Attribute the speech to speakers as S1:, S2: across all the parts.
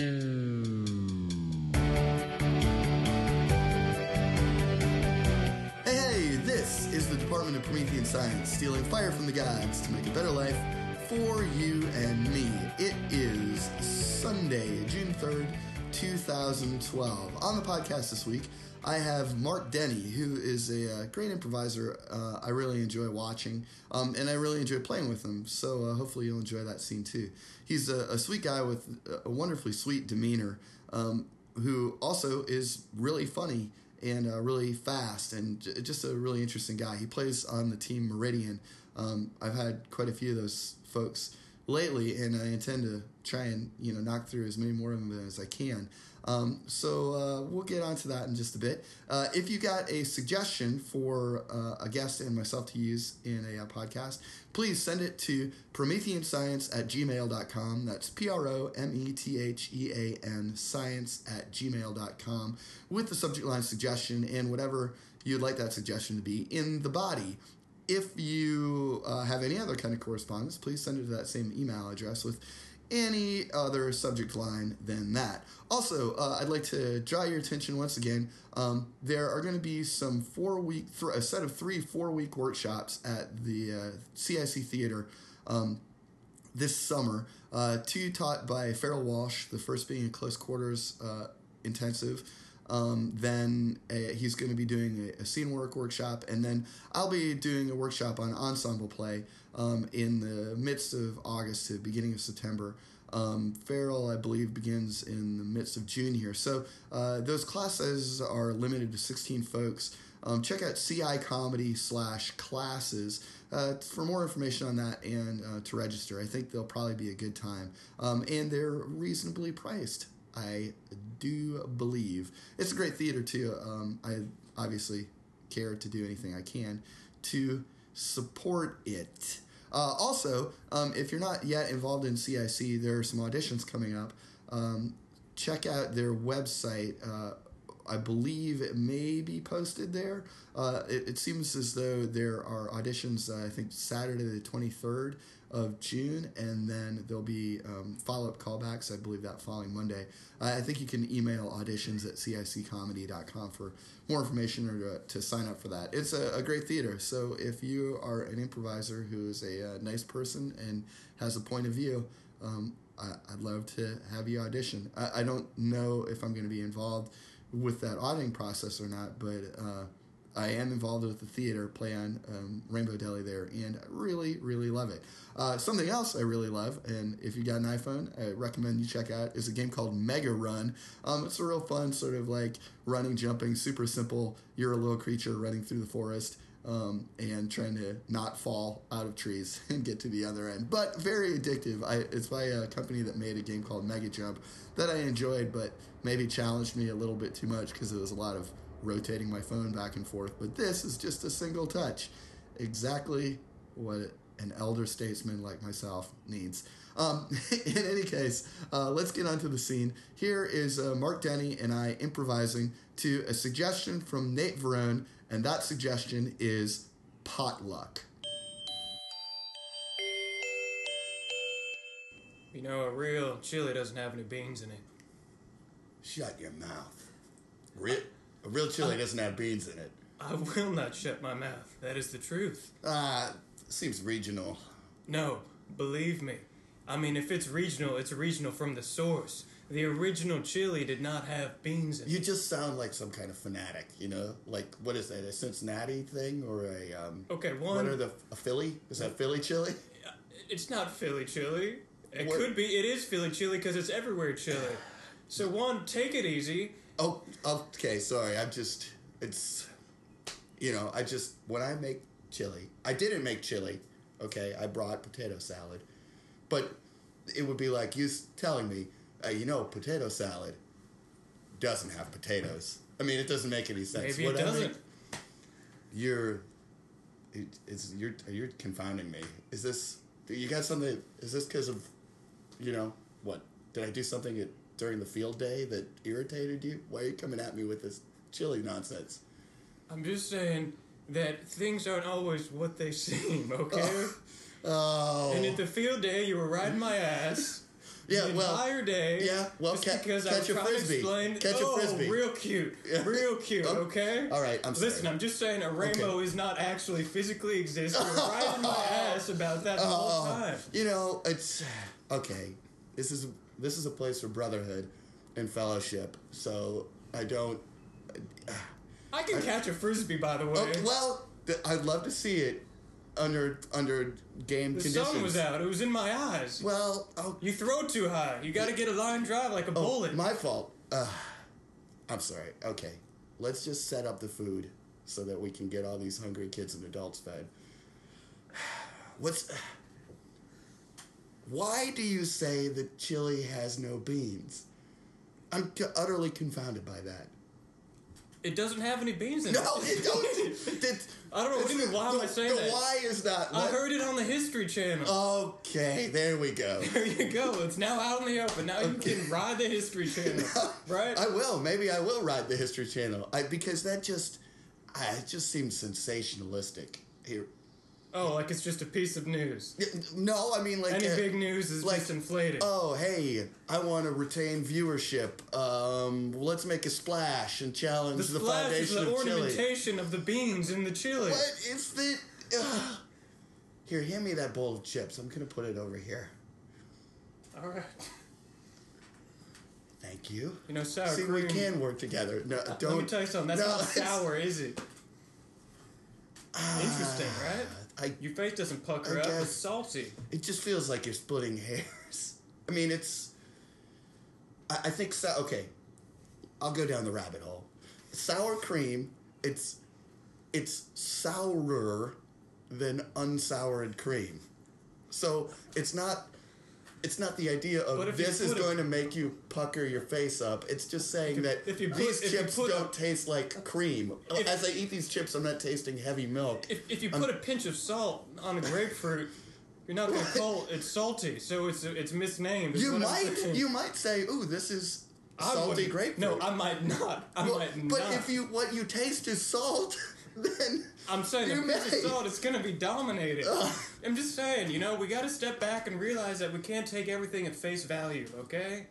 S1: Hey, hey, this is the Department of Promethean Science, stealing fire from the gods to make a better life for you and me. It is Sunday, June 3rd, 2012. On the podcast this week, I have Mark Denny, who is a uh, great improviser. Uh, I really enjoy watching, um, and I really enjoy playing with him. So uh, hopefully you'll enjoy that scene too. He's a, a sweet guy with a wonderfully sweet demeanor, um, who also is really funny and uh, really fast and j- just a really interesting guy. He plays on the team Meridian. Um, I've had quite a few of those folks lately, and I intend to try and you know knock through as many more of them as I can. Um, so uh, we'll get onto that in just a bit. Uh, if you got a suggestion for uh, a guest and myself to use in a uh, podcast, please send it to prometheanscience at gmail.com. That's P R O M E T H E A N science at gmail.com with the subject line suggestion and whatever you'd like that suggestion to be in the body. If you uh, have any other kind of correspondence, please send it to that same email address with any other subject line than that. Also, uh, I'd like to draw your attention once again. Um, there are going to be some four week, th- a set of three four week workshops at the uh, CIC Theater. Um, this summer, uh, two taught by Farrell Walsh, the first being a close quarters uh, intensive. Um, then uh he's going to be doing a, a, scene work workshop, and then I'll be doing a workshop on ensemble play um, in the midst of August to beginning of September. Um, Farrell, I believe, begins in the midst of June here. So uh, those classes are limited to 16 folks. Um, check out CI Comedy slash classes uh, for more information on that and uh, to register. I think they'll probably be a good time. Um, and they're reasonably priced. I do believe it's a great theater too. Um, I obviously care to do anything I can to support it. Uh, also, um, if you're not yet involved in CIC, there are some auditions coming up. Um, check out their website. Uh, I believe it may be posted there. Uh, it, it, seems as though there are auditions, uh, I think, Saturday the 23rd of June, and then there'll be um, follow up callbacks, I believe, that following Monday. Uh, I think you can email auditions at ciccomedy.com for more information or to, to sign up for that. It's a, a, great theater, so if you are an improviser who is a, a nice person and has a point of view, um, I, would love to have you audition. I, I don't know if I'm going to be involved with that auditing process or not, but uh, I am involved with the theater, play on um, Rainbow Deli there, and I really, really love it. Uh, something else I really love, and if you got an iPhone, I recommend you check out, is a game called Mega Run. Um, it's a real fun, sort of like running, jumping, super simple. You're a little creature running through the forest. Um, and trying to not fall out of trees and get to the other end. But very addictive. I, it's by a company that made a game called Mega Jump that I enjoyed, but maybe challenged me a little bit too much because it was a lot of rotating my phone back and forth. But this is just a single touch. Exactly what an elder statesman like myself needs. Um, in any case, uh, let's get onto the scene. Here is uh, Mark Denny and I improvising to a suggestion from Nate Varrone, and that suggestion is potluck.
S2: You know, a real chili doesn't have any beans in it.
S1: Shut your mouth. Real, a real chili uh, doesn't have beans in it.
S2: I will not shut my mouth. That is the truth.
S1: Ah, uh, seems regional.
S2: No, believe me. I mean, if it's regional, it's regional from the source. The original chili did not have beans in
S1: you it. You just sound like some kind of fanatic, you know? Like, what is that, a Cincinnati thing or a. Um,
S2: okay, one.
S1: What are the. A Philly? Is that Philly chili?
S2: It's not Philly chili. It what? could be. It is Philly chili because it's everywhere chili. So, one, take it easy.
S1: Oh, okay, sorry. I'm just. It's. You know, I just. When I make chili, I didn't make chili, okay? I brought potato salad but it would be like you telling me, uh, you know, potato salad doesn't have potatoes. I mean, it doesn't make any sense.
S2: Maybe it doesn't. I mean,
S1: you're, it, it's you're you're confounding me. Is this you got something? Is this because of, you know, what? Did I do something at, during the field day that irritated you? Why are you coming at me with this chili nonsense?
S2: I'm just saying that things aren't always what they seem. Okay.
S1: Oh.
S2: And at the field day, you were riding my ass.
S1: Yeah,
S2: the
S1: well,
S2: entire day.
S1: yeah, well, ca-
S2: because I
S1: catch
S2: was
S1: a
S2: trying
S1: frisbee.
S2: to explain.
S1: Catch a
S2: oh,
S1: frisbee.
S2: real cute, real cute.
S1: Oh,
S2: Okay.
S1: all right, I'm sorry. Listen.
S2: I'm just saying a rainbow is not actually physically existing. You're right in my ass about that the whole
S1: Oh,
S2: time.
S1: you know, it's okay. This is this is a place for brotherhood and fellowship. So I don't.
S2: I can catch a frisbee, by the way.
S1: Oh, well, th- I'd love to see it under under game
S2: the
S1: conditions.
S2: The sun was out. It was in my eyes.
S1: Well, oh,
S2: You throw too high. You got to get a line drive like a
S1: oh,
S2: bullet.
S1: my fault. Uh, I'm sorry. Okay, let's just set up the food so that we can get all these hungry kids and adults fed. What's why do you say that chili has no beans? I'm c- utterly confounded by that.
S2: It doesn't have any beans in it.
S1: No,
S2: it.
S1: don't. That-
S2: I don't know. What do you mean? Why am I
S1: the-
S2: saying
S1: the
S2: that?
S1: why is not.
S2: I heard it on the History Channel.
S1: Okay, there we go.
S2: There you go. It's now out in the open. Now you can ride the History Channel, right?
S1: I will. Maybe I will ride the History Channel. I, because that just, I, it just seems sensationalistic. Here,
S2: oh, like it's just a piece of news.
S1: no, I mean like,
S2: Any
S1: uh,
S2: big news is
S1: like,
S2: just inflated.
S1: oh hey, I want to retain viewership. Um, let's make a splash and challenge
S2: the
S1: the, foundation
S2: the
S1: of chili.
S2: ornamentation of the beans in the chili.
S1: What is the? Uh, here, hand me that bowl of chips. I'm gonna put it over here.
S2: All right.
S1: Thank you.
S2: You know, sour
S1: See,
S2: cream.
S1: we can work together. No, don't.
S2: Let me tell you something. That's
S1: no,
S2: not sour, is it? Interesting, right?
S1: I
S2: Your face doesn't pucker
S1: I
S2: up.
S1: guess-
S2: It's salty.
S1: It just feels like you're splitting hairs. I mean, it's. I, I think so. Okay, I'll go down the rabbit hole. Sour cream. It's, it's sourer than unsoured cream. So it's not. It's not the idea of
S2: But if you
S1: this is
S2: a-
S1: going to make you pucker your face up. It's just saying that
S2: if you put-
S1: these
S2: if you
S1: chips
S2: put
S1: don't taste like cream.
S2: If-
S1: As I eat these chips, I'm not tasting heavy milk.
S2: If, if you
S1: I'm-
S2: put a pinch of salt on a grapefruit, you're not going to call it salty, so it's it's misnamed. is
S1: You might you might say, "Ooh, this is salty grapefruit."
S2: No, I might not. I
S1: Well,
S2: might
S1: but
S2: not.
S1: But if you what you taste is salt, then
S2: I'm saying
S1: you
S2: the of
S1: may.
S2: salt, it's going to be dominated.
S1: Ugh.
S2: I'm just saying, you know, we got to step back and realize that we can't take everything at face value. Okay?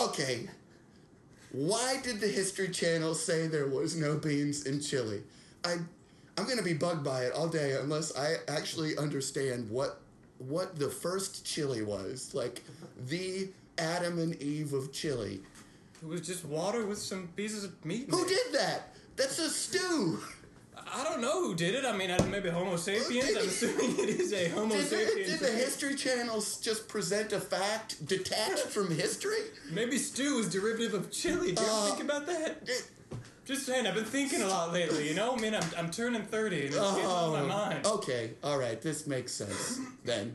S1: Okay. Why did the History Channel say there was no beans in chili? I I'm going to be bugged by it all day unless I actually understand what what the first chili was, like the Adam and Eve of chili.
S2: It was just water with some pieces of meat. In
S1: Who
S2: it.
S1: did that? That's a stew.
S2: I don't know who did it. I mean, maybe Homo sapiens. I'm assuming it is a Homo
S1: Did
S2: sapiens.
S1: did the. History Channel just present a fact detached from history?
S2: Maybe stew is derivative of chili. Do you
S1: Uh,
S2: think about that?
S1: It-
S2: Just saying, I've been thinking a lot lately. You know, I mean, I'm, I'm turning 30 and it's getting on my mind.
S1: Okay, all right, this makes sense. then,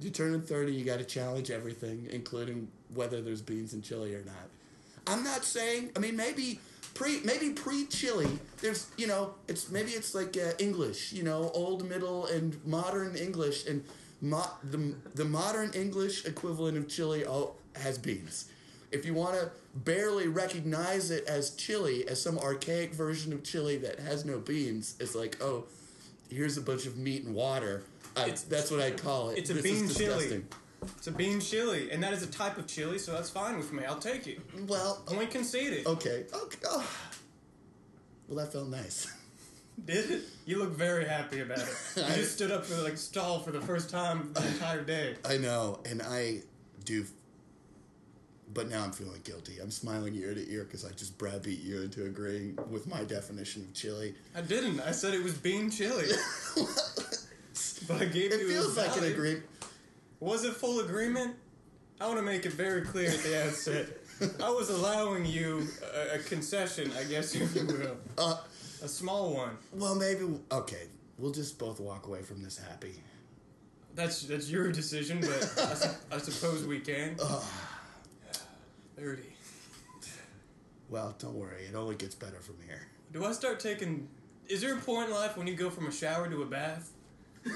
S1: you turn 30, you got to challenge everything, including whether there's beans in chili or not. I'm not saying. I mean, maybe pre, maybe pre-chili. There's, you know, it's maybe it's like uh, English, you know, old, middle, and modern English, and mo- the the modern English equivalent of chili all has beans. If you want to barely recognize it as chili, as some archaic version of chili that has no beans, it's like, oh, here's a bunch of meat and water. I, that's what I call it.
S2: it's a
S1: This
S2: bean
S1: is
S2: chili. It's a bean chili, and that is a type of chili, so that's fine with me. I'll take it.
S1: Well,
S2: Only conceded.
S1: okay, okay. Oh. Well, that felt nice.
S2: Did it? You look very happy about it. You
S1: I-
S2: just stood up for like stall for the first time the entire day.
S1: I know, and I do. But now I'm feeling guilty. I'm smiling ear to ear because I just browbeat you into agreeing with my definition of chili.
S2: I didn't. I said it was bean chili. but I gave
S1: It
S2: you
S1: feels
S2: a
S1: like an agreement.
S2: Was it full agreement? I want to make it very clear at the outset. I was allowing you a, a concession, I guess, if you will.
S1: Uh,
S2: A small one.
S1: well, maybe okay. We'll just both walk away from this happy.
S2: That's that's your decision, but I, su- I suppose we can. Thirty.
S1: Well, don't worry. It only gets better from here.
S2: Do I start taking? Is there a point in life when you go from a shower to a bath?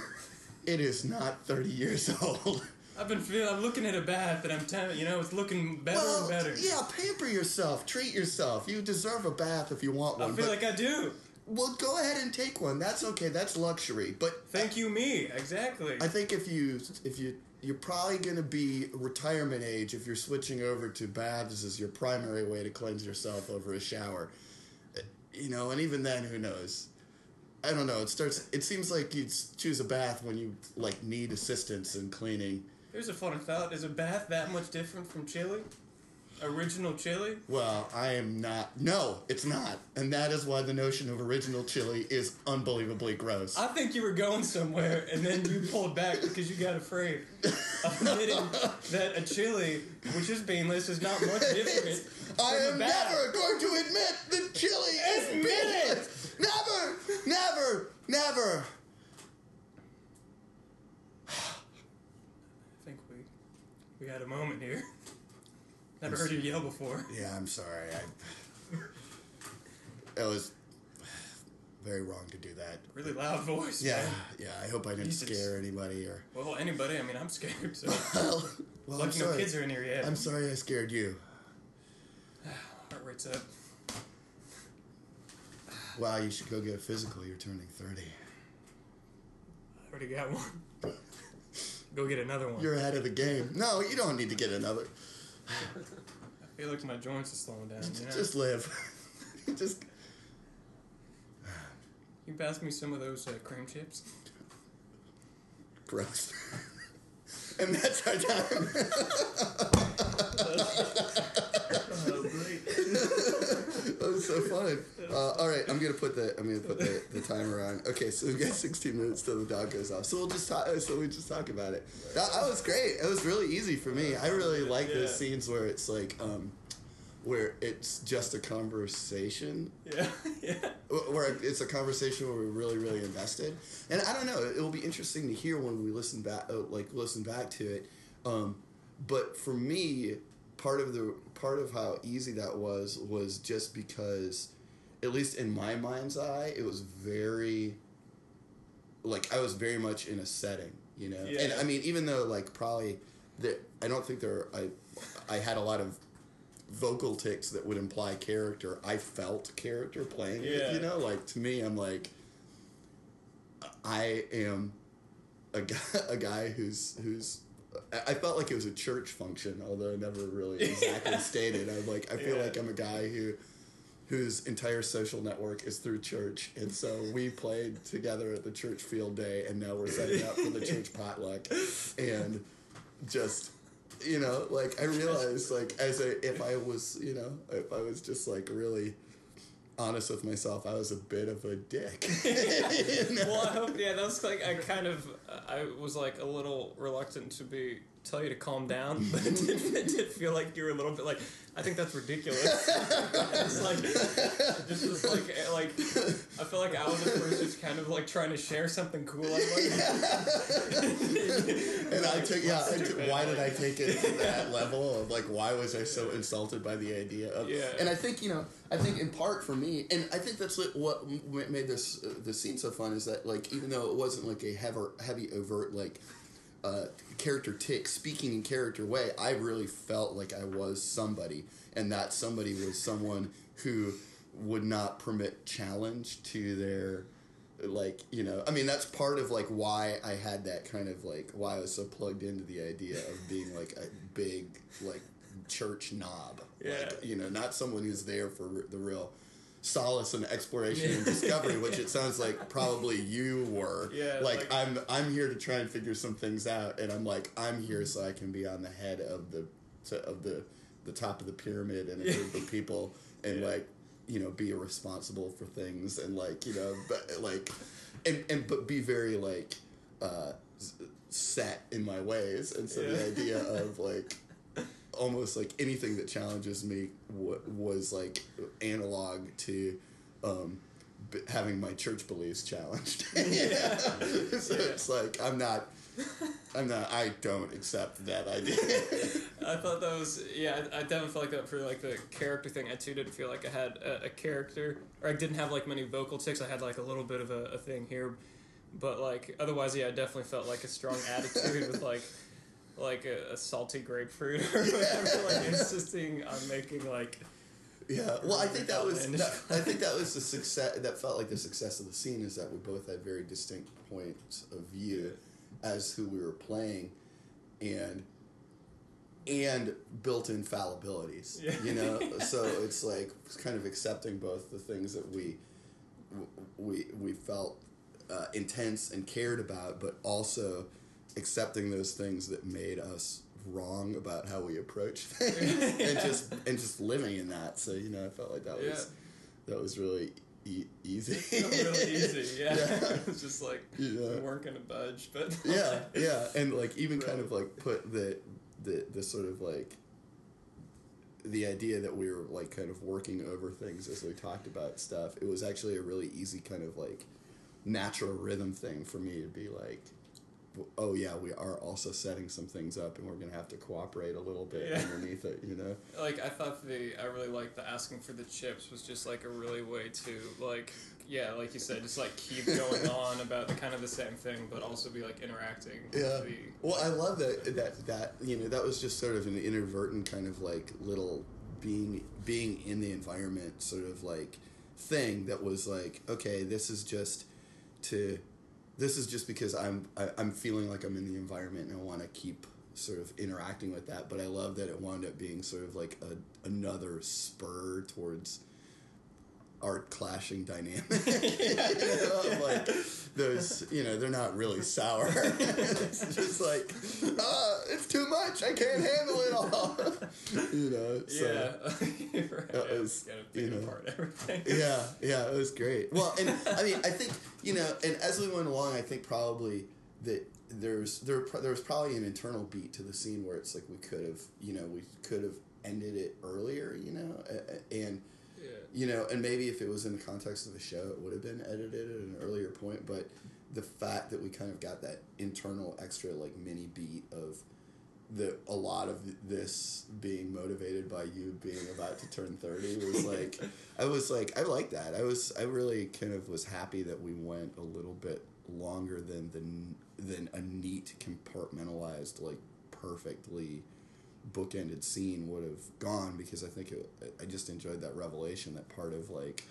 S1: It is not 30 years old.
S2: I've been feeling. I'm looking at a bath, and I'm telling you know it's looking better
S1: well,
S2: and better.
S1: yeah, pamper yourself. Treat yourself. You deserve a bath if you want one.
S2: I feel
S1: but-
S2: like I do.
S1: well, go ahead and take one. That's okay. That's luxury. But
S2: Thank you, me. Exactly.
S1: I think if you if you you're probably going to be retirement age if you're switching over to baths as your primary way to cleanse yourself over a shower. You know, and even then, who knows? I don't know. It starts. It seems like you'd choose a bath when you like need assistance in cleaning.
S2: Here's a fun thought: Is a bath that much different from chili? Original chili?
S1: Well, I am not. No, it's not, and that is why the notion of original chili is unbelievably gross.
S2: I think you were going somewhere, and then you pulled back because you got afraid of admitting that a chili, which is beanless, is not much different.
S1: I am never going to admit that chili is beanless. Never, never, never.
S2: I think we we had a moment here. Never heard you yell before.
S1: Yeah, I'm sorry. I. It was very wrong to do that.
S2: Really loud voice.
S1: Yeah,
S2: man.
S1: yeah. I hope I didn't
S2: Jesus.
S1: scare anybody or.
S2: Well, anybody. I mean, I'm scared. So
S1: Well, well I'm
S2: lucky no kids are in here yet.
S1: I'm sorry I scared you.
S2: Heart rate's up.
S1: Wow, you should go get a physical. You're turning 30.
S2: I already got one. Go get another one.
S1: You're ahead of the game. No, you don't need to get another.
S2: Feel like my joints are slowing down. You know?
S1: Just live. Just.
S2: you pass me some of those uh, cream chips.
S1: Gross. and that's our time.
S2: Oh, great.
S1: that was so fun. Uh, all right, I'm gonna put the I'm gonna put the, the timer on. Okay, so we got 16 minutes till the dog goes off. So we'll just talk. So we just talk about it. That, that was great. It was really easy for me. I really like those scenes where it's like um, where it's just a conversation
S2: Yeah, yeah.
S1: where it's a conversation where we're really really invested and i don't know it will be interesting to hear when we listen back uh, like listen back to it um, but for me part of the part of how easy that was was just because at least in my mind's eye it was very like i was very much in a setting you know
S2: yeah.
S1: and i mean even though like probably that i don't think there i i had a lot of vocal ticks that would imply character. I felt character playing it, you know? Like, to me, I'm like, I am a guy, a guy who's, who's, I felt like it was a church function, although I never really exactly stated. I'm like, I feel
S2: Yeah.
S1: like I'm a guy who, whose entire social network is through church, and so we played together at the church field day, and now we're setting up for the church potluck, and just you know, like I realized, like as a if I was, you know, if I was just like really honest with myself, I was a bit of a dick. You know?
S2: Well, I hope. Yeah, that's like I kind of. I was like a little reluctant to be tell you to calm down, but it did, it did feel like you were a little bit like. I think that's ridiculous. it's like just was like eh, like I feel like I was at first just kind of like trying to share something cool. I like.
S1: and I took yeah. I took, why did I take it to that level of like why was I so insulted by the idea of?
S2: Yeah.
S1: And I think you know I think in part for me, and I think that's what, what made this uh, this scene so fun is that like even though it wasn't like a heavy heavy overt like uh, character tick speaking in character way, I really felt like I was somebody, and that somebody was someone who would not permit challenge to their like you know i mean that's part of like why i had that kind of like why i was so plugged into the idea of being like a big like church knob
S2: Yeah.
S1: like you know not someone who's there for the real solace and exploration and discovery which it sounds like probably you were.
S2: Yeah,
S1: like,
S2: like-
S1: i'm i'm here to try and figure some things out and i'm like i'm here so i can be on the head of the to, of the the top of the pyramid and a group of people and
S2: Yeah.
S1: like you know be responsible for things and like you know but like and and but be very like uh set in my ways. And so the idea of like almost like anything that challenges me w- was like analog to um b- having my church beliefs challenged so
S2: Yeah.
S1: it's like i'm not i'm not i don't accept that idea
S2: I thought that was yeah. I, I definitely felt like that for like the character thing. I too didn't feel like I had a, a character, or I didn't have like many vocal ticks. I had like a little bit of a, a thing here, but like otherwise, yeah, I definitely felt like a strong attitude with like like a, a salty grapefruit or whatever. Like insisting on making like
S1: Yeah, well, I think that was that, I think that was the success that felt like the success of the scene is that we both had very distinct points of view as who we were playing, and and built-in fallibilities.
S2: Yeah.
S1: You know, so it's like kind of accepting both the things that we we we felt uh, intense and cared about, but also accepting those things that made us wrong about how we approach things and just and just living in that. So you know, I felt like that was that was really e- easy.
S2: really easy, yeah.
S1: Yeah.
S2: it's just like
S1: Yeah.
S2: we weren't gonna budge, but
S1: yeah, yeah, and like even kind of like put the the the sort of like the idea that we were like kind of working over things as we talked about stuff. It was actually a really easy kind of like natural rhythm thing for me to be like. Oh yeah, we are also setting some things up, and we're gonna have to cooperate a little bit
S2: Yeah.
S1: underneath it, you know.
S2: like I thought the I really liked the asking for the chips was just like a really way to like yeah, like you said, just like keep going on about the kind of the same thing, but also be like interacting.
S1: Yeah.
S2: With the,
S1: Well, I love that that that you know that was just sort of an inadvertent kind of like little being being in the environment sort of like thing that was like okay, this is just to this is just because I'm I, I'm feeling like I'm in the environment and I want to keep sort of interacting with that. But I love that it wound up being sort of like a another spur towards art clashing dynamic. you know, like those, you know, they're not really sour. it's just like, ah, it's too much. I can't handle it all. you know, so.
S2: yeah, right. yeah,
S1: was, you know,
S2: apart everything.
S1: Yeah, yeah, it was great. Well, and I mean, I think you know, and as we went along, I think probably that there's there there was probably an internal beat to the scene where it's like we could have, you know, we could have ended it earlier, you know, and
S2: Yeah.
S1: you know, and maybe if it was in the context of the show, it would have been edited at an earlier point. But the fact that we kind of got that internal extra like mini beat of the a lot of this being motivated by you being about to turn thirty was like I was like I like that. I was I really kind of was happy that we went a little bit longer than the than a neat compartmentalized like perfectly bookended scene would have gone because I think it, I just enjoyed that revelation that part of like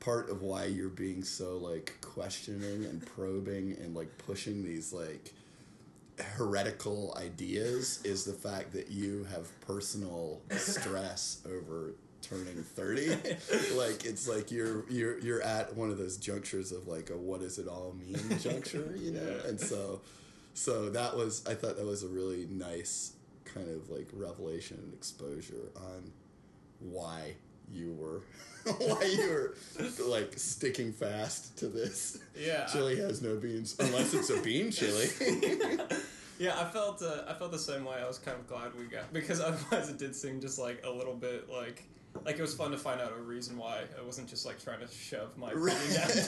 S1: part of why you're being so like questioning and probing and like pushing these like heretical ideas is the fact that you have personal stress over turning 30 like it's like you're you're you're at one of those junctures of like a what does it all mean juncture you know
S2: Yeah.
S1: and so so that was i thought that was a really nice kind of like revelation and exposure on why you were why you were like sticking fast to this
S2: Yeah.
S1: chili has no beans unless it's a bean chili
S2: Yeah, I felt uh, I felt the same way. I was kind of glad we got because otherwise it did seem just like a little bit like like it was fun to find out a reason why I wasn't just like trying to shove my
S1: Right.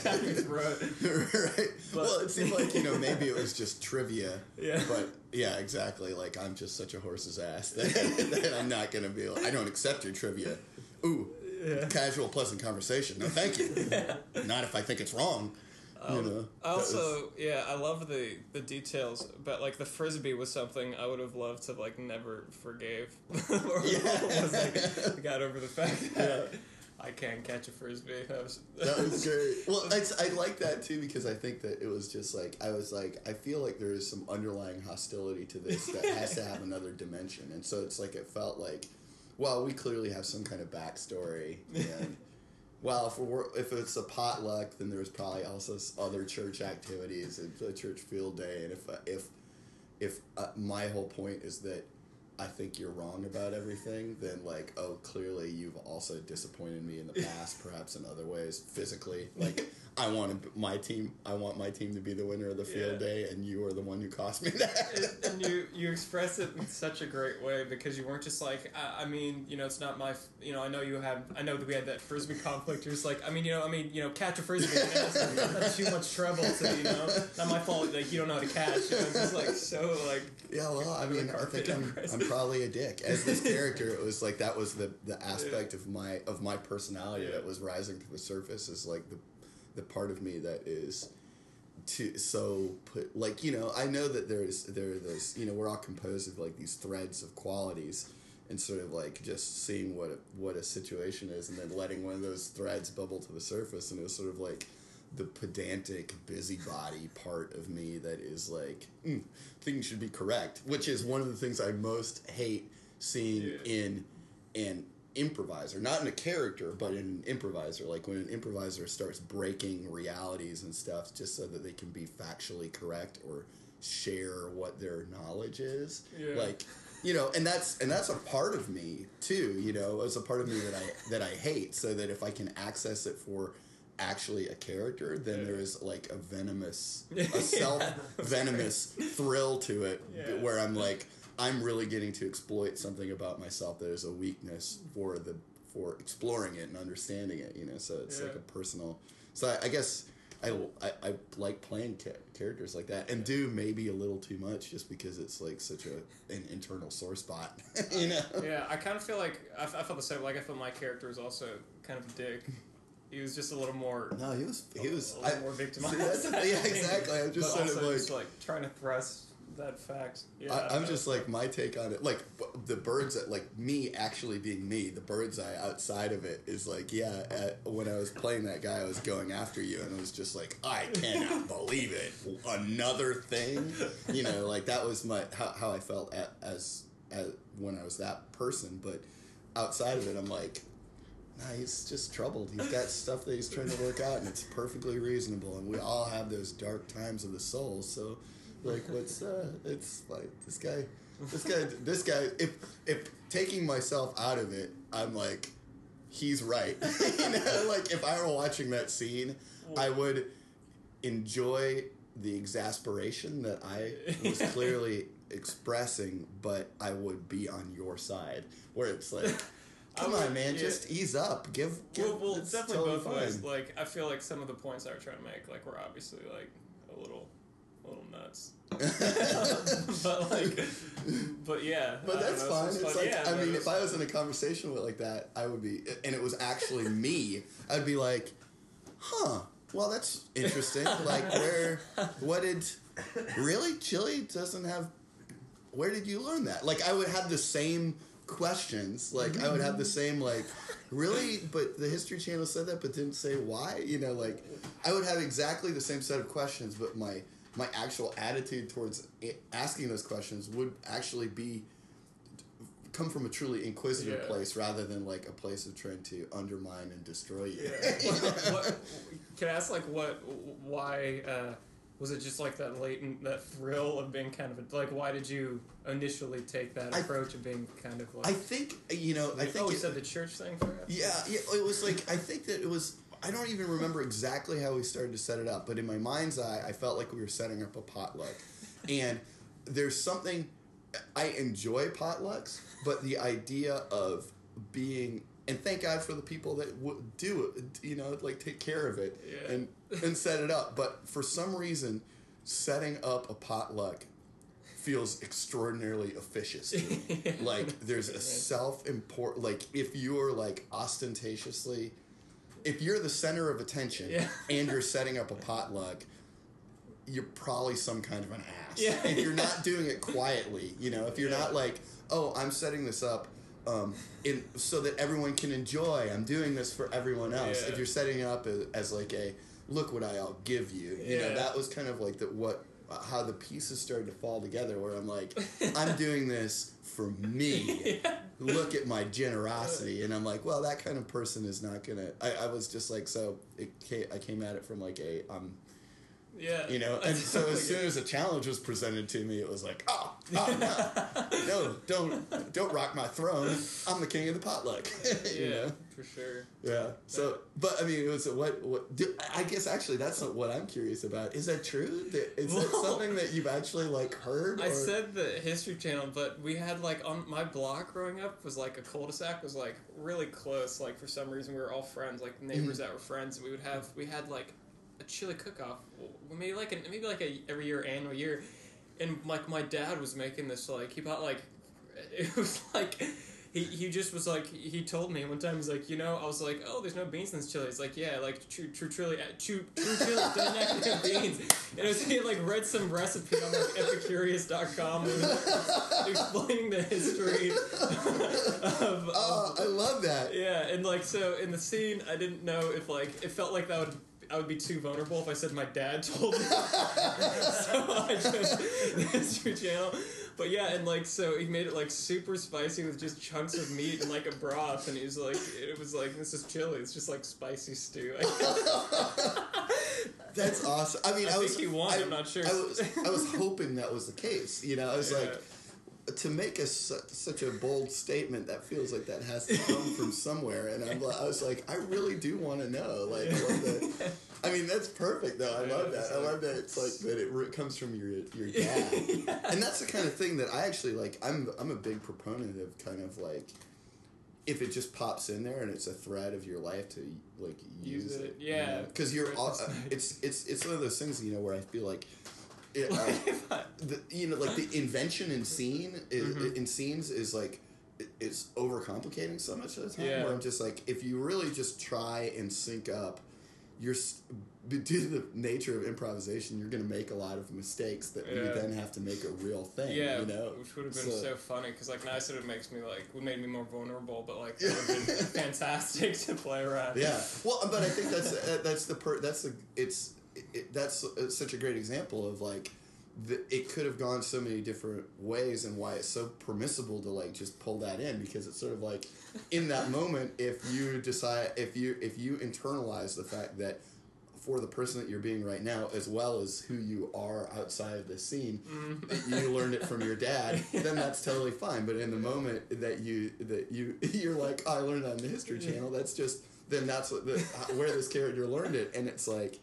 S2: down, down your throat.
S1: right
S2: But-
S1: well it seemed like you know maybe it was just trivia
S2: Yeah.
S1: but yeah exactly like i'm just such a horse's ass that, that i'm not gonna be like i don't accept your trivia ooh
S2: Yeah.
S1: casual pleasant conversation no thank you not if i think it's wrong you know
S2: Um, I
S1: That was-
S2: also, yeah, I love the the details, but like the frisbee was something I would have loved to like never forgave, or
S1: Yeah.
S2: was like got over the fact that I can't catch a frisbee. That was,
S1: that was great. Well, it's, I like that too because I think that it was just like I was like I feel like there is some underlying hostility to this that has to have another dimension, and so it's like it felt like, well, we clearly have some kind of backstory, and well, if we're if it's a potluck, then there's probably also other church activities and the church field day, and if uh, if if uh, my whole point is that I think you're wrong about everything, then like, oh, clearly you've also disappointed me in the past, perhaps in other ways, physically. Like, I want my team, I want my team to be the winner of the field
S2: Yeah.
S1: day, and you are the one who cost me that.
S2: and you you express it in such a great way because you weren't just like I, I mean you know it's not my f- you know I know you have I know that we had that frisbee conflict you're just like I mean you know I mean you know catch a frisbee you know, it's not too much trouble to you know not my fault like you don't know how to catch you know, it's just like so like
S1: Yeah, well, I mean, I think I'm. I'm probably a dick. As this character, it was like that was the the aspect of my of my personality
S2: Yeah.
S1: that was rising to the surface. Is like the the part of me that is to so put like you know I know that there's there are those you know we're all composed of like these threads of qualities and sort of like just seeing what what a situation is and then letting one of those threads bubble to the surface and it was sort of like the pedantic busybody part of me that is like mm, things should be correct, which is one of the things I most hate seeing
S2: Yeah.
S1: in an improviser, not in a character, but in an improviser. Like when an improviser starts breaking realities and stuff just so that they can be factually correct or share what their knowledge is.
S2: Yeah.
S1: Like you know, and that's and that's a part of me too. You know, it's a part of me that I that I hate. So that if I can access it for actually a character, then
S2: Yeah.
S1: there is like a venomous, a self venomous thrill to it,
S2: Yeah.
S1: where I'm like, I'm really getting to exploit something about myself that is a weakness for the for exploring it and understanding it. You know, so it's like a personal. So I, I guess. I, I, I like playing ca- characters like that and do maybe a little too much just because it's like such a an internal sore spot you know
S2: Yeah, I kind of feel like I, f- I felt the same. Like I felt my character was also kind of a dick. He was just a little more.
S1: no he was he was
S2: a little
S1: I,
S2: more victimized.
S1: See, that's the thing, yeah, exactly. I'm just
S2: but
S1: sort of
S2: also
S1: like-
S2: just like trying to thrust that fact. Yeah,
S1: I, I'm just like my take on it. Like b- the birds, like me actually being me. The bird's eye outside of it is like, yeah. At, when I was playing that guy, I was going after you, and it was just like, I cannot believe it. Another thing, you know, like that was my how, how I felt at, as as when I was that person. But outside of it, I'm like. Nah, he's just troubled. He's got stuff that he's trying to work out, and it's perfectly reasonable. And we all have those dark times of the soul. So, like, what's uh? It's like this guy, this guy, this guy. If if taking myself out of it, I'm like, he's right. you know, like if I were watching that scene, I would enjoy the exasperation that I was clearly expressing, but I would be on your side, where it's like. Come
S2: would-
S1: on, man!
S2: yeah.
S1: Just ease up. Give, give
S2: well, well,
S1: it's
S2: definitely
S1: totally
S2: both ways.
S1: fine.
S2: Like I feel like some of the points I were trying to make, like, were obviously like a little, little nuts. but like, but yeah.
S1: But that's
S2: know,
S1: fine.
S2: it's
S1: like.
S2: Yeah,
S1: I mean, if I was in a conversation with like that, I would be, and it was actually me. I'd be like, "Huh? Well, that's interesting. like, where? What did? Really, chili doesn't have. Where did you learn that? Like, I would have the same questions. Like, I would have the same like, really? But the History Channel said that, but didn't say why. You know, like, I would have exactly the same set of questions, but my my actual attitude towards asking those questions would actually be come from a truly inquisitive
S2: Yeah.
S1: place rather than like a place of trying to undermine and destroy you.
S2: Yeah. what, what, can I ask like what why uh, was it just like that latent that thrill of being kind of like why did you initially take that
S1: I-
S2: approach of being kind of like
S1: I think you know. I think
S2: oh you
S1: it-
S2: said the church thing for
S1: Yeah, yeah. It was like I think that it was. I don't even remember exactly how we started to set it up, but in my mind's eye, I felt like we were setting up a potluck, and there's something. I enjoy potlucks, but the idea of being and thank God for the people that would do it, you know, like take care of it
S2: Yeah.
S1: and and set it up. But for some reason, setting up a potluck feels extraordinarily officious to me like there's a self import like if you're like ostentatiously if you're the center of attention
S2: Yeah.
S1: and you're setting up a potluck you're probably some kind of an ass
S2: Yeah.
S1: if you're not doing it quietly you know if you're
S2: Yeah.
S1: not like oh i'm setting this up um, in so that everyone can enjoy i'm doing this for everyone else
S2: Yeah.
S1: if you're setting it up as, as like a look what i'll give you you know that was kind of like the what how the pieces started to fall together where i'm like i'm doing this for me. Look at my generosity. And i'm like well that kind of person is not gonna i, I was just like so it came, i came at it from like a um
S2: yeah.
S1: You know and so as soon as a challenge was presented to me it was like oh, oh no. No don't don't rock my throne. I'm the king of the potluck. You
S2: yeah
S1: know?
S2: for sure.
S1: Yeah so but i mean it was what what do, i guess actually that's not what i'm curious about. Is that true? That, is that
S2: Well-
S1: something that you've actually like heard
S2: I
S1: or-
S2: said the History Channel, but we had like on my block growing up was like a cul-de-sac was like really close. Like for some reason we were all friends, like neighbors mm-hmm. that were friends. And we would have we had like a chili cook-off, maybe like a, maybe like a every year annual year, and like my dad was making this like he bought like it was like. He, he just was like he told me one time he's like you know I was like oh there's no beans in this chili. He's like yeah like true true chili uh, true true chili doesn't actually have beans. And it was he had like read some recipe on like epicurious.com and was explaining the history of, of
S1: oh i love that.
S2: Yeah and like so in the scene I didn't know if like it felt like that would I would be too vulnerable if I said my dad told me. so I just the History Channel. But yeah, and like so he made it like super spicy with just chunks of meat and like a broth, and he was like, it was like this is chili. It's just like spicy stew.
S1: That's awesome. I mean,
S2: I
S1: I,
S2: think
S1: was.
S2: he won,
S1: I,
S2: I'm not sure.
S1: I was. I was hoping that was the case. You know, I was
S2: Yeah.
S1: like. To make a such a bold statement, that feels like that has to come from somewhere, and I'm, I was like, I really do want to know, like, what the, I mean, that's perfect though. I
S2: Yeah,
S1: love that. I love that. It's like that it re- comes from your your dad, and that's the kind of thing that I actually like. I'm I'm a big proponent of kind of like if it just pops in there and it's a thread of your life to like use,
S2: Use
S1: it,
S2: it, yeah.
S1: Because you're
S2: Right,
S1: all, uh, it's it's it's one of those things you know where I feel like. It, uh, the, you know, like the invention in scene is,
S2: Mhm.
S1: in scenes is like it's overcomplicating so much of the time.
S2: Yeah.
S1: Where I'm just like, if you really just try and sync up, you're due to the nature of improvisation, you're going to make a lot of mistakes that you then have to make a real thing.
S2: Yeah,
S1: you know,
S2: which would have been
S1: So-
S2: so, funny because like now I said it makes me like would made me more vulnerable, but like it would have been fantastic to play around.
S1: Yeah. Well, but I think that's uh, that's the per that's the it's it, that's such a great example of like the, it could have gone so many different ways and why it's so permissible to like just pull that in because it's sort of like in that moment if you decide if you if you internalize the fact that for the person that you're being right now as well as who you are outside of the scene
S2: Mhm.
S1: you learned it from your dad then that's totally fine. But in the moment that you that you you're like oh, i learned that on the history channel that's just then that's what the, where this character learned it. And it's like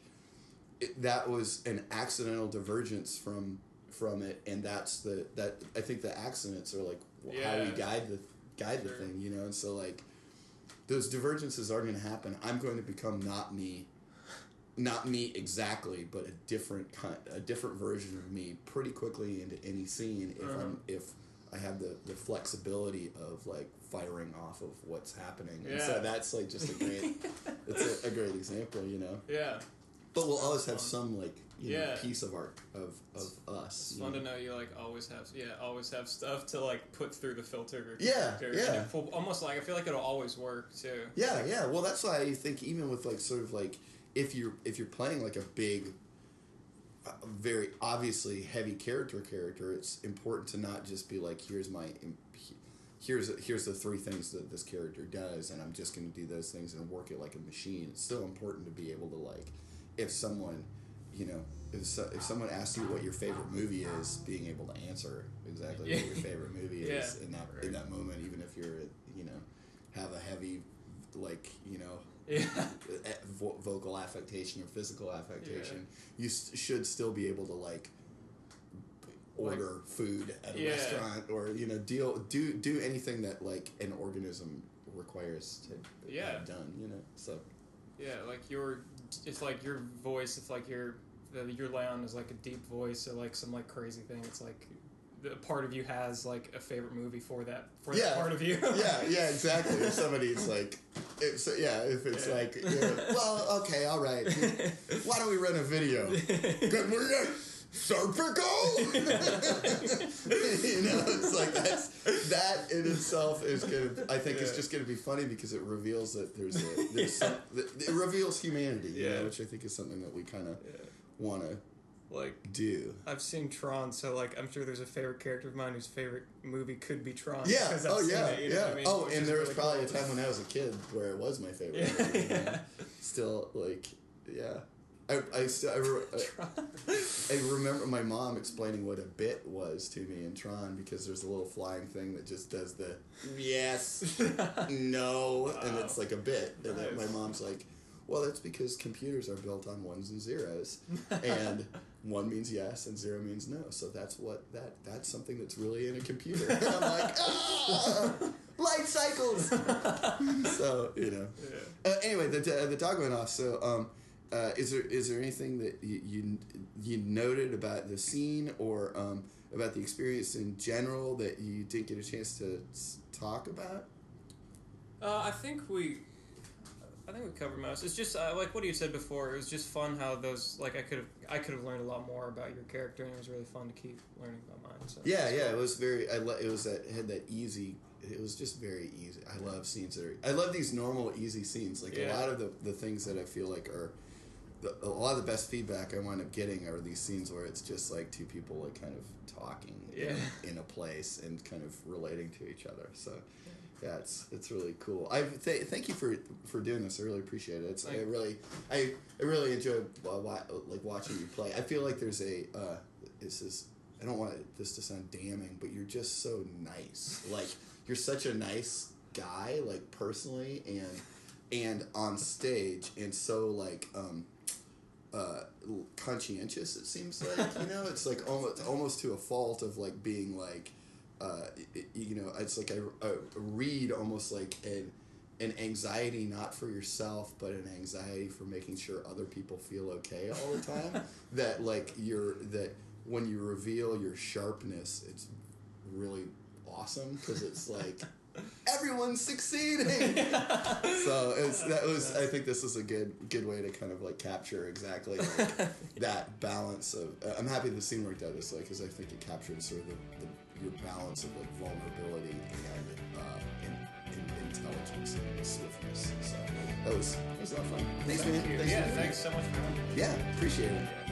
S1: it, that was an accidental divergence from from it and that's the that i think the accidents are like how we guide the guide the thing you know and so like those divergences are going to happen i'm going to become not me not me exactly, but a different kind, a different version of me pretty quickly into any scene if
S2: Uh-huh.
S1: I'm if I have the the flexibility of like firing off of what's happening. And so
S2: Yeah.
S1: that's like just a great, it's a, a great example, you know.
S2: Yeah,
S1: But we'll always have some like you know,
S2: Yeah.
S1: piece of our of of us.
S2: it's
S1: you
S2: fun
S1: know.
S2: to know you like always have yeah always have stuff to like put through the filter.
S1: Yeah,
S2: character.
S1: yeah.
S2: Almost like I feel like it'll always work too.
S1: Yeah, yeah. Well, that's why I think even with like sort of like if you're if you're playing like a big, uh, very obviously heavy character character, it's important to not just be like here's my here's here's the three things that this character does, and I'm just going to do those things and work it like a machine. It's still important to be able to like if someone you know if, so, if someone asks you what your favorite movie is, being able to answer exactly what your favorite movie
S2: Yeah.
S1: is in that in that moment, even if you're you know have a heavy like you know
S2: Yeah,
S1: vo- vocal affectation or physical affectation you s- should still be able to like order food at a
S2: Yeah.
S1: restaurant or you know deal do do anything that like an organism requires to
S2: Yeah.
S1: have done you know so
S2: yeah. Like your it's like your voice. It's like your your Leon is like a deep voice or like some like crazy thing. It's like the part of you has like a favorite movie for that for
S1: Yeah.
S2: that part of you.
S1: yeah yeah exactly if somebody's like if, so, yeah if it's
S2: Yeah.
S1: like you know, well okay all right why don't we run a video Good, we're gonna cervical. you know, it's like that's that in itself is gonna. I think it's just gonna be funny because it reveals that there's a there's some, it reveals humanity. You
S2: Yeah.
S1: know, which I think is something that we kind of
S2: Yeah.
S1: want to
S2: like
S1: do.
S2: I've seen Tron, so like I'm sure there's a favorite character of mine whose favorite movie could be Tron.
S1: Yeah. Oh
S2: seen
S1: yeah.
S2: it, you
S1: yeah.
S2: I mean?
S1: Oh,
S2: Which
S1: and there was probably
S2: cool.
S1: a time when I was a kid where it was my favorite.
S2: Yeah.
S1: movie, you know? Still, like, yeah. I, I still I, I, remember my mom explaining what a bit was to me in Tron because there's a little flying thing that just does the yes, no, and it's like a bit. And my mom's like, well, that's because computers are built on ones and zeros, and one means yes and zero means no. So that's what that that's something that's really in a computer. And I'm like, ah, light cycles. so you know.
S2: yeah.
S1: Uh, anyway, the the dog went off. So, um, uh, is there is there anything that you, you you noted about the scene or um, about the experience in general that you didn't get a chance to talk about?
S2: Uh, I think we, I think we covered most. It's just uh, like what you said before. It was just fun how those like I could have I could have learned a lot more about your character, and it was really fun to keep learning about mine. So
S1: Yeah, yeah,
S2: cool.
S1: it was very. I lo- it was that had that easy. It was just very easy. I love scenes that are. I love these normal, easy scenes. Like a lot of the the things that I feel like are the, a lot of the best feedback I wind up getting are these scenes where it's just like two people like kind of talking
S2: Yeah.
S1: in, in a place and kind of relating to each other. So yeah, it's it's really cool. I th- thank you for for doing this. I really appreciate it. It's I really I I really enjoy uh, wa- like watching you play. I feel like there's a uh, this is I don't want this to sound damning, but you're just so nice. Like you're such a nice guy, like personally and and on stage, and so like um, uh, conscientious. It seems like you know, it's like almost almost to a fault of like being like, uh, it- you know, it's like I, I read almost like an an anxiety not for yourself, but an anxiety for making sure other people feel okay all the time. that like you're that when you reveal your sharpness, it's really awesome because it's like everyone's succeeding. so it's that was I think this is a good good way to kind of like capture exactly like, that balance of. Uh, I'm happy the scene worked out this way because I think it captured sort of the, the, your balance of like vulnerability and uh, in, in intelligence and swiftness. So that was that was a lot of fun. Thanks, man.
S2: Thank you.
S1: Thanks
S2: yeah, thanks so much for having me.
S1: Yeah, appreciate it.